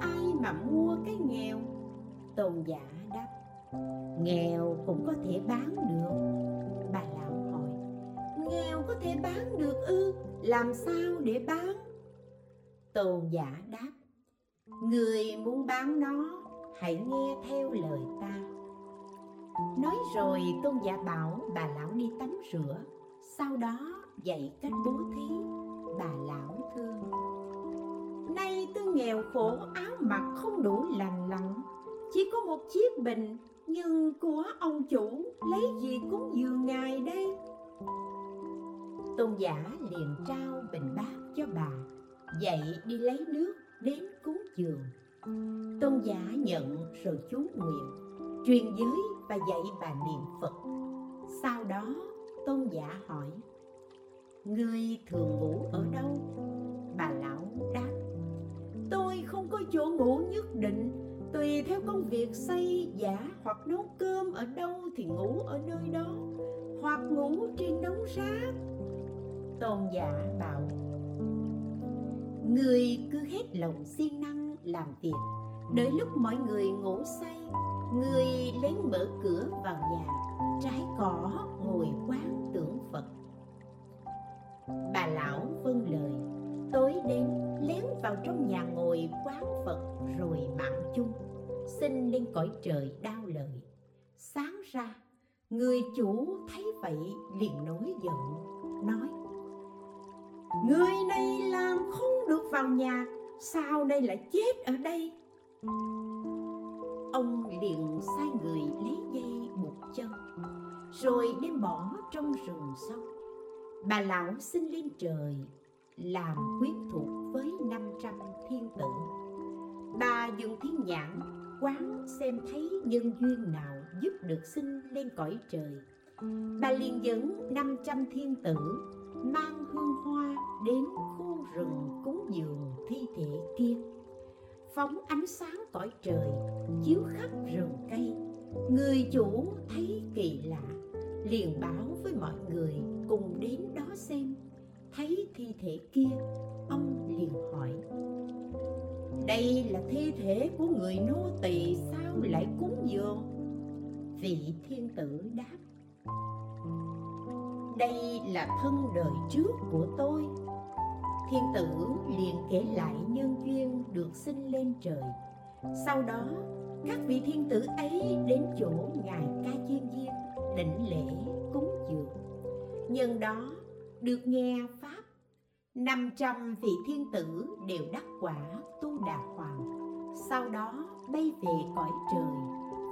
Ai mà mua cái nghèo? Tôn giả đáp, Nghèo cũng có thể bán được. Bà lão hỏi, Nghèo có thể bán được ư? Làm sao để bán? Tôn giả đáp Người muốn bán nó, Hãy nghe theo lời ta. Nói rồi tôn giả bảo bà lão đi tắm rửa. Sau đó dạy cách bố thí, Bà lão thương Nay tôi nghèo khổ, áo mặc không đủ lành lặn. Chỉ có một chiếc bình, Nhưng của ông chủ, lấy gì cúng dường ngài đây. Tôn giả liền trao bình bát cho bà, Dậy đi lấy nước đến cúng dường. Tôn giả nhận rồi chú nguyện, truyền giới và dạy bà niệm phật. Sau đó, tôn giả hỏi, ngươi thường ngủ ở đâu? Bà lão đáp, tôi không có chỗ ngủ nhất định. Tùy theo công việc xây giả hoặc nấu cơm ở đâu thì ngủ ở nơi đó, hoặc ngủ trên đống rác. Tôn giả bảo người cứ hết lòng siêng năng làm việc, đợi lúc mọi người ngủ say, người lén mở cửa vào nhà, trái cỏ ngồi quán tưởng phật. Bà lão vâng lời, tối đến lén vào trong nhà ngồi quán phật rồi mạng chung, xin lên cõi trời đau lời. Sáng ra, người chủ thấy vậy liền nổi giận, nói người này làm không được vào nhà, sao đây lại chết ở đây? Ông liền sai người lấy dây buộc chân, rồi đem bỏ trong rừng sâu. Bà lão xin lên trời, làm quyết thuộc với 500 thiên tử. Bà dùng thiên nhãn, quán xem thấy nhân duyên nào giúp được sinh lên cõi trời. Bà liền dẫn 500 thiên tử mang hương hoa đến khu rừng cúng dường thi thể kia. Phóng ánh sáng cõi trời, chiếu khắp rừng cây. Người chủ thấy kỳ lạ, liền báo với mọi người cùng đến đó xem. Thấy thi thể kia, ông liền hỏi, đây là thi thể của người nô tỳ sao lại cúng dường? Vị thiên tử đáp đây là thân đời trước của tôi. Thiên tử liền kể lại nhân duyên được sinh lên trời. Sau đó, các vị thiên tử ấy đến chỗ ngài ca chiên viên định lễ cúng dường. Nhân đó được nghe pháp 500 vị thiên tử đều đắc quả tu đà hoàng. Sau đó bay về cõi trời.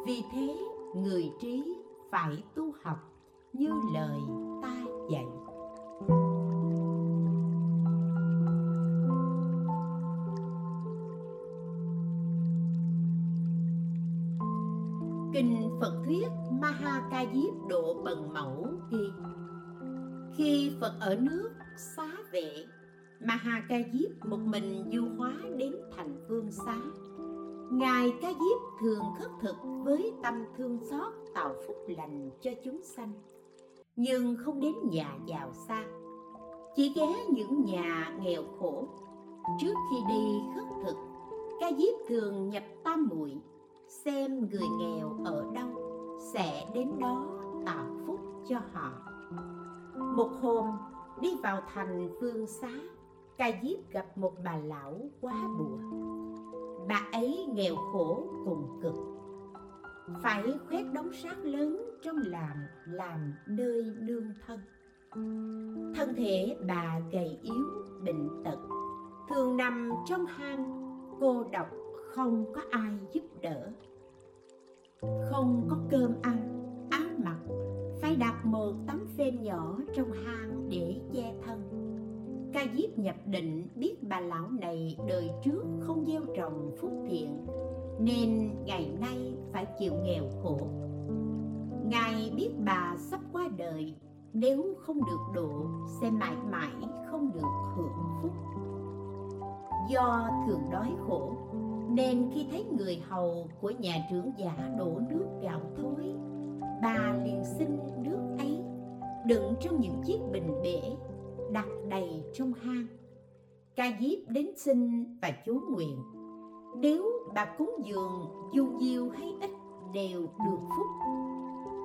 Vì thế người trí phải tu học như lời dậy Kinh Phật thuyết Maha Ca Diếp Độ Bần Mẫu ghi, Khi Phật ở nước xá vệ Maha Ca Diếp một mình du hóa đến thành phương xá. Ngài Ca Diếp thường khất thực với tâm thương xót tạo phúc lành cho chúng sanh. Nhưng không đến nhà giàu sang. Chỉ ghé những nhà nghèo khổ. Trước khi đi khất thực, Ca Diếp thường nhập tam muội, xem người nghèo ở đâu, sẽ đến đó tạo phúc cho họ. Một hôm, đi vào thành phương xá, ca diếp gặp một bà lão quá bùa. Bà ấy nghèo khổ cùng cực. Phải khoét đống xác lớn trong làm làm nơi nương thân. Thân thể bà gầy yếu, bệnh tật. Thường nằm trong hang, cô độc không có ai giúp đỡ. Không có cơm ăn, áo mặc, phải đặt một tấm phên nhỏ trong hang để che thân. Ca diếp nhập định biết bà lão này đời trước không gieo trồng phúc thiện, nên ngày nay phải chịu nghèo khổ ngài biết bà sắp qua đời. Nếu không được độ, sẽ mãi mãi không được hưởng phúc. Do thường đói khổ, nên khi thấy người hầu của nhà trưởng giả đổ nước gạo thối bà liền xin nước ấy đựng trong những chiếc bình bể đặt đầy trong hang. Ca diếp đến xin và chú nguyện, nếu bà cúng dường, dù nhiều hay ít đều được phúc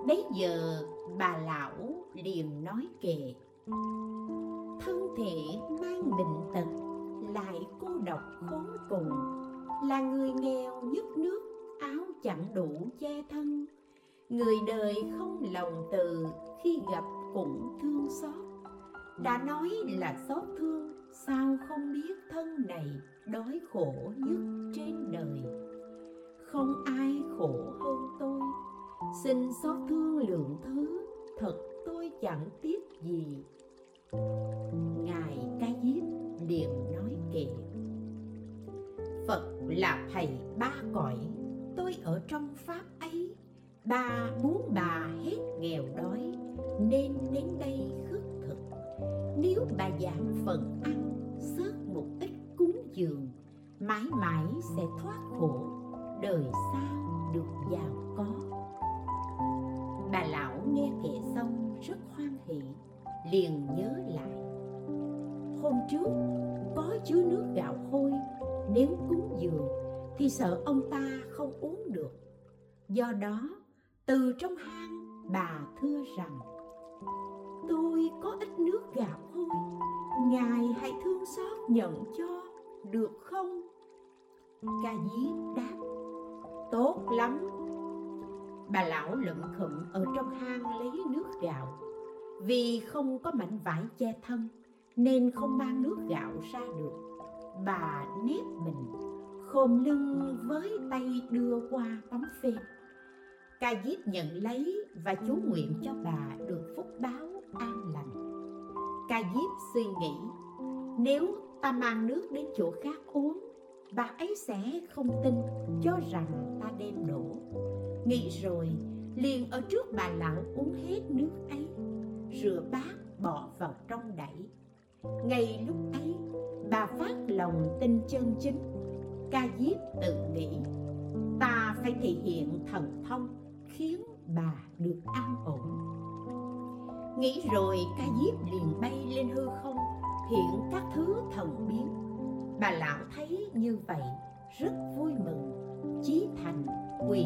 bấy giờ bà lão liền nói kệ thân thể mang bệnh tật, lại cô độc khốn cùng, là người nghèo nhất nước, áo chẳng đủ che thân. Người đời không lòng từ khi gặp cũng thương xót. Đã nói là xót thương, sao không biết thân này đói khổ nhất trên đời? Không ai khổ hơn tôi xin xót thương lượng thứ, thật tôi chẳng tiếc gì. Ngài ca diếp liền nói kệ. Phật là thầy ba cõi, tôi ở trong pháp ấy. Bà muốn bà hết nghèo đói, nên đến đây khất thực. Nếu bà giảm phần ăn sớt một ít cúng dường, mãi mãi sẽ thoát khổ, đời sau được giàu có bà lão nghe kể xong, rất hoan hỷ, liền nhớ lại. Hôm trước, có chứa nước gạo hôi nếu cúng dường, thì sợ ông ta không uống được. Do đó, từ trong hang, bà thưa rằng, tôi có ít nước gạo hôi, ngài hãy thương xót nhận cho, được không? Ca diếp đáp, tốt lắm bà lão lụm khụm ở trong hang lấy nước gạo. Vì không có mảnh vải che thân, nên không mang nước gạo ra được. Bà nếp mình, khom lưng với tay đưa qua tấm phên ca diếp nhận lấy và chú nguyện cho bà được phúc báo an lành. Ca diếp suy nghĩ, nếu ta mang nước đến chỗ khác uống, bà ấy sẽ không tin cho rằng ta đem đổ nghĩ rồi, liền ở trước bà lão uống hết nước ấy, rửa bát bỏ vào trong đẩy. Ngay lúc ấy, bà phát lòng tin chân chính, ca diếp tự nghĩ, ta phải thể hiện thần thông khiến bà được an ổn. Nghĩ rồi ca diếp liền bay lên hư không, hiện các thứ thần biến. Bà lão thấy như vậy, rất vui mừng, chí thành quỳ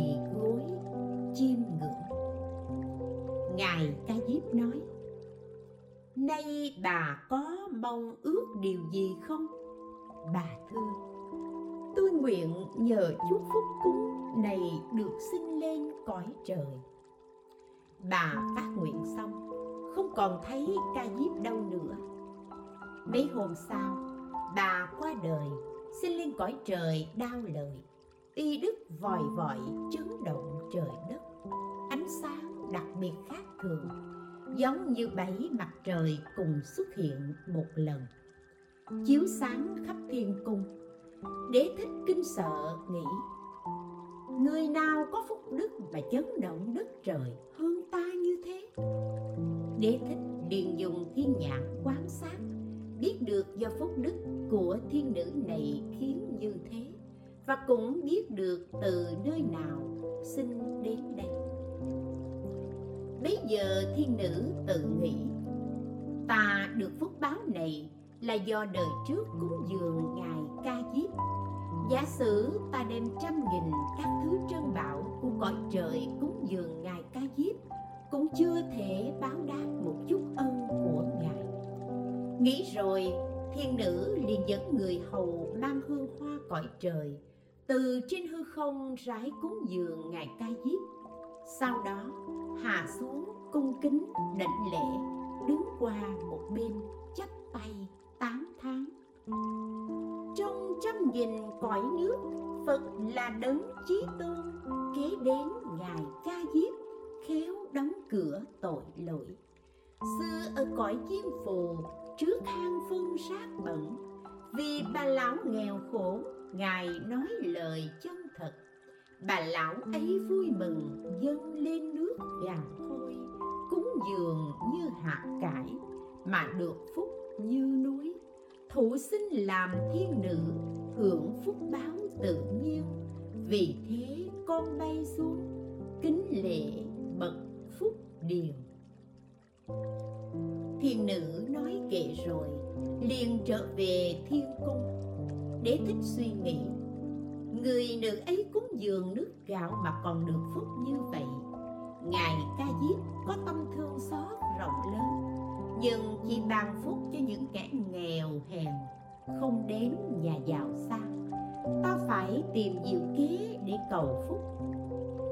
chiêm ngưỡng ngài ca diếp nói, nay bà có mong ước điều gì không? Bà thưa, tôi nguyện nhờ chút phúc cúng này được sinh lên cõi trời. Bà phát nguyện xong, không còn thấy ca diếp đâu nữa. Mấy hôm sau, bà qua đời xin lên cõi trời đau lời y đức vòi vọi chấn động trời đất ánh sáng đặc biệt khác thường, giống như bảy mặt trời cùng xuất hiện một lần. Chiếu sáng khắp thiên cung, đế thích kinh sợ nghĩ, người nào có phúc đức mà chấn động đất trời hơn ta như thế? Đế thích liền dùng thiên nhãn quan sát, biết được do phúc đức của thiên nữ này khiến như thế, và cũng biết được từ nơi nào sinh đến đây. Bây giờ thiên nữ tự nghĩ, Ta được phúc báo này là do đời trước cúng dường Ngài ca diếp. Giả sử ta đem trăm nghìn các thứ trân bảo của cõi trời cúng dường Ngài ca diếp, Cũng chưa thể báo đáp một chút ân của Ngài. Nghĩ rồi, thiên nữ liền dẫn người hầu mang hương hoa cõi trời, Từ trên hư không rải cúng dường Ngài ca diếp. Sau đó hạ xuống, cung kính, đảnh lễ, đứng qua một bên, chắp tay tán thán. Trong trăm nghìn cõi nước, phật là đấng chí tôn, kế đến ngài ca diếp, khéo đóng cửa tội lỗi. Xưa ở cõi chiêm phù, trước hang phân sát bẩn, vì bà lão nghèo khổ, ngài nói lời chân bà lão ấy vui mừng, dâng lên nước gàn thôi cúng dường như hạt cải, mà được phúc như núi. Thủ sinh làm thiên nữ, hưởng phúc báo tự nhiên. Vì thế con bay xuống, kính lễ bậc phúc điền. Thiên nữ nói kệ rồi, liền trở về thiên cung, để thích suy nghĩ người nữ ấy cúng dường nước gạo mà còn được phúc như vậy. Ngài ca diếp có tâm thương xót rộng lớn, nhưng chỉ ban phúc cho những kẻ nghèo hèn, không đến nhà giàu sang ta phải tìm diệu kế để cầu phúc.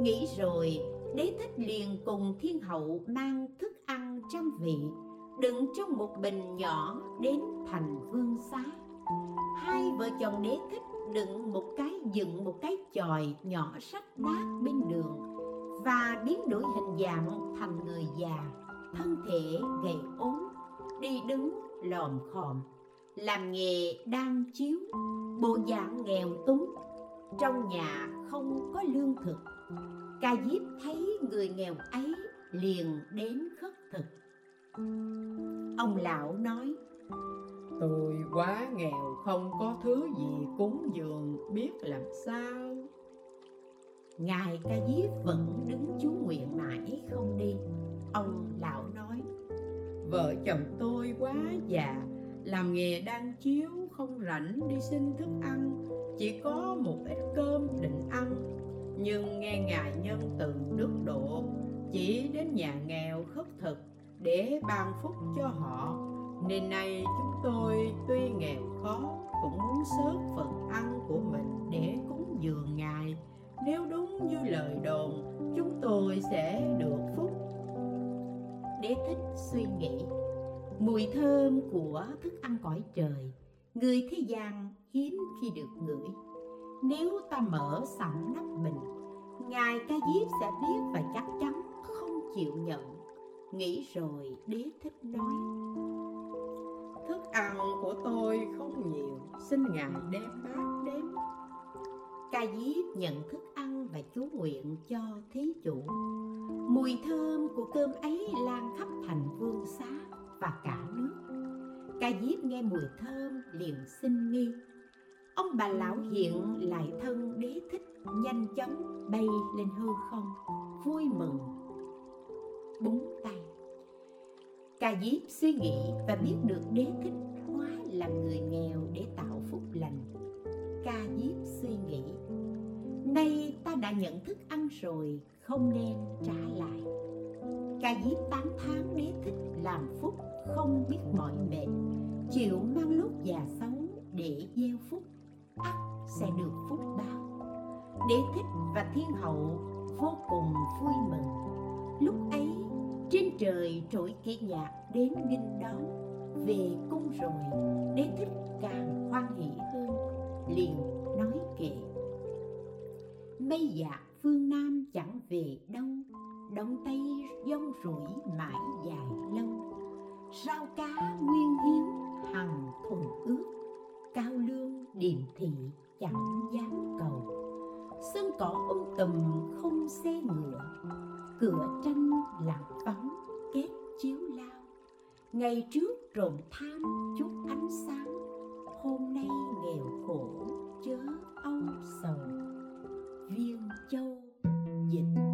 Nghĩ rồi, đế thích liền cùng thiên hậu mang thức ăn trăm vị, đựng trong một bình nhỏ đến thành vương xá. Hai vợ chồng đế thích đựng một cái dựng một cái chòi nhỏ sách nát bên đường và biến đổi hình dạng thành người già, thân thể gầy ốm, đi đứng lòm khòm, làm nghề đang chiếu, bộ dạng nghèo túng. Trong nhà không có lương thực, ca diếp thấy người nghèo ấy liền đến khất thực. Ông lão nói Tôi quá nghèo, không có thứ gì cúng dường, biết làm sao? Ngài ca diếp vẫn đứng chú nguyện mãi không đi. Ông lão nói, Vợ chồng tôi quá già, Làm nghề đang chiếu, không rảnh đi xin thức ăn. Chỉ có một ít cơm định ăn. Nhưng nghe ngài nhân từ đức độ, Chỉ đến nhà nghèo khất thực Để ban phúc cho họ. Nên nay chúng tôi tuy nghèo khó Cũng muốn sớt phần ăn của mình để cúng dường ngài. Nếu đúng như lời đồn, Chúng tôi sẽ được phúc. Đế thích suy nghĩ, mùi thơm của thức ăn cõi trời, người thế gian hiếm khi được ngửi. Nếu ta mở sẵn nắp bình, ngài ca diếp sẽ biết và chắc chắn không chịu nhận. Nghĩ rồi đế thích nói Thức ăn của tôi không nhiều. Xin ngài đem bát đến ca diếp nhận thức ăn và chú nguyện cho thí chủ. Mùi thơm của cơm ấy lan khắp thành vương xá và cả nước. Ca diếp nghe mùi thơm liền xin nghi. Ông bà lão hiện lại thân đế thích, nhanh chóng bay lên hư không, vui mừng. Búng tay ca diếp suy nghĩ và biết được đế thích hóa làm người nghèo để tạo phúc lành. Ca diếp suy nghĩ, nay ta đã nhận thức ăn rồi, không nên trả lại. Ca diếp tán thán đế thích làm phúc không biết mỏi mệt chịu mang lúc già xấu để gieo phúc, ắt sẽ được phúc báo. Đế thích và thiên hậu vô cùng vui mừng. Lúc ấy trên trời trỗi kỹ nhạc đến nghinh đón, về cung rồi đế thích càng hoan hỷ hơn, liền nói kệ. Mây dạ phương nam chẳng về đâu đông tây dông rủi mãi dài lâu. Rau cá nguyên hiếu hằng thuần ước, cao lương điềm thị chẳng dám cầu. Sân cỏ um tùm không xe ngựa cửa tranh lặng vắng kết chiếu lao. Ngày trước rộn tham, chút ánh sáng. Hôm nay nghèo khổ, chớ âu sầu. Viên châu, dịch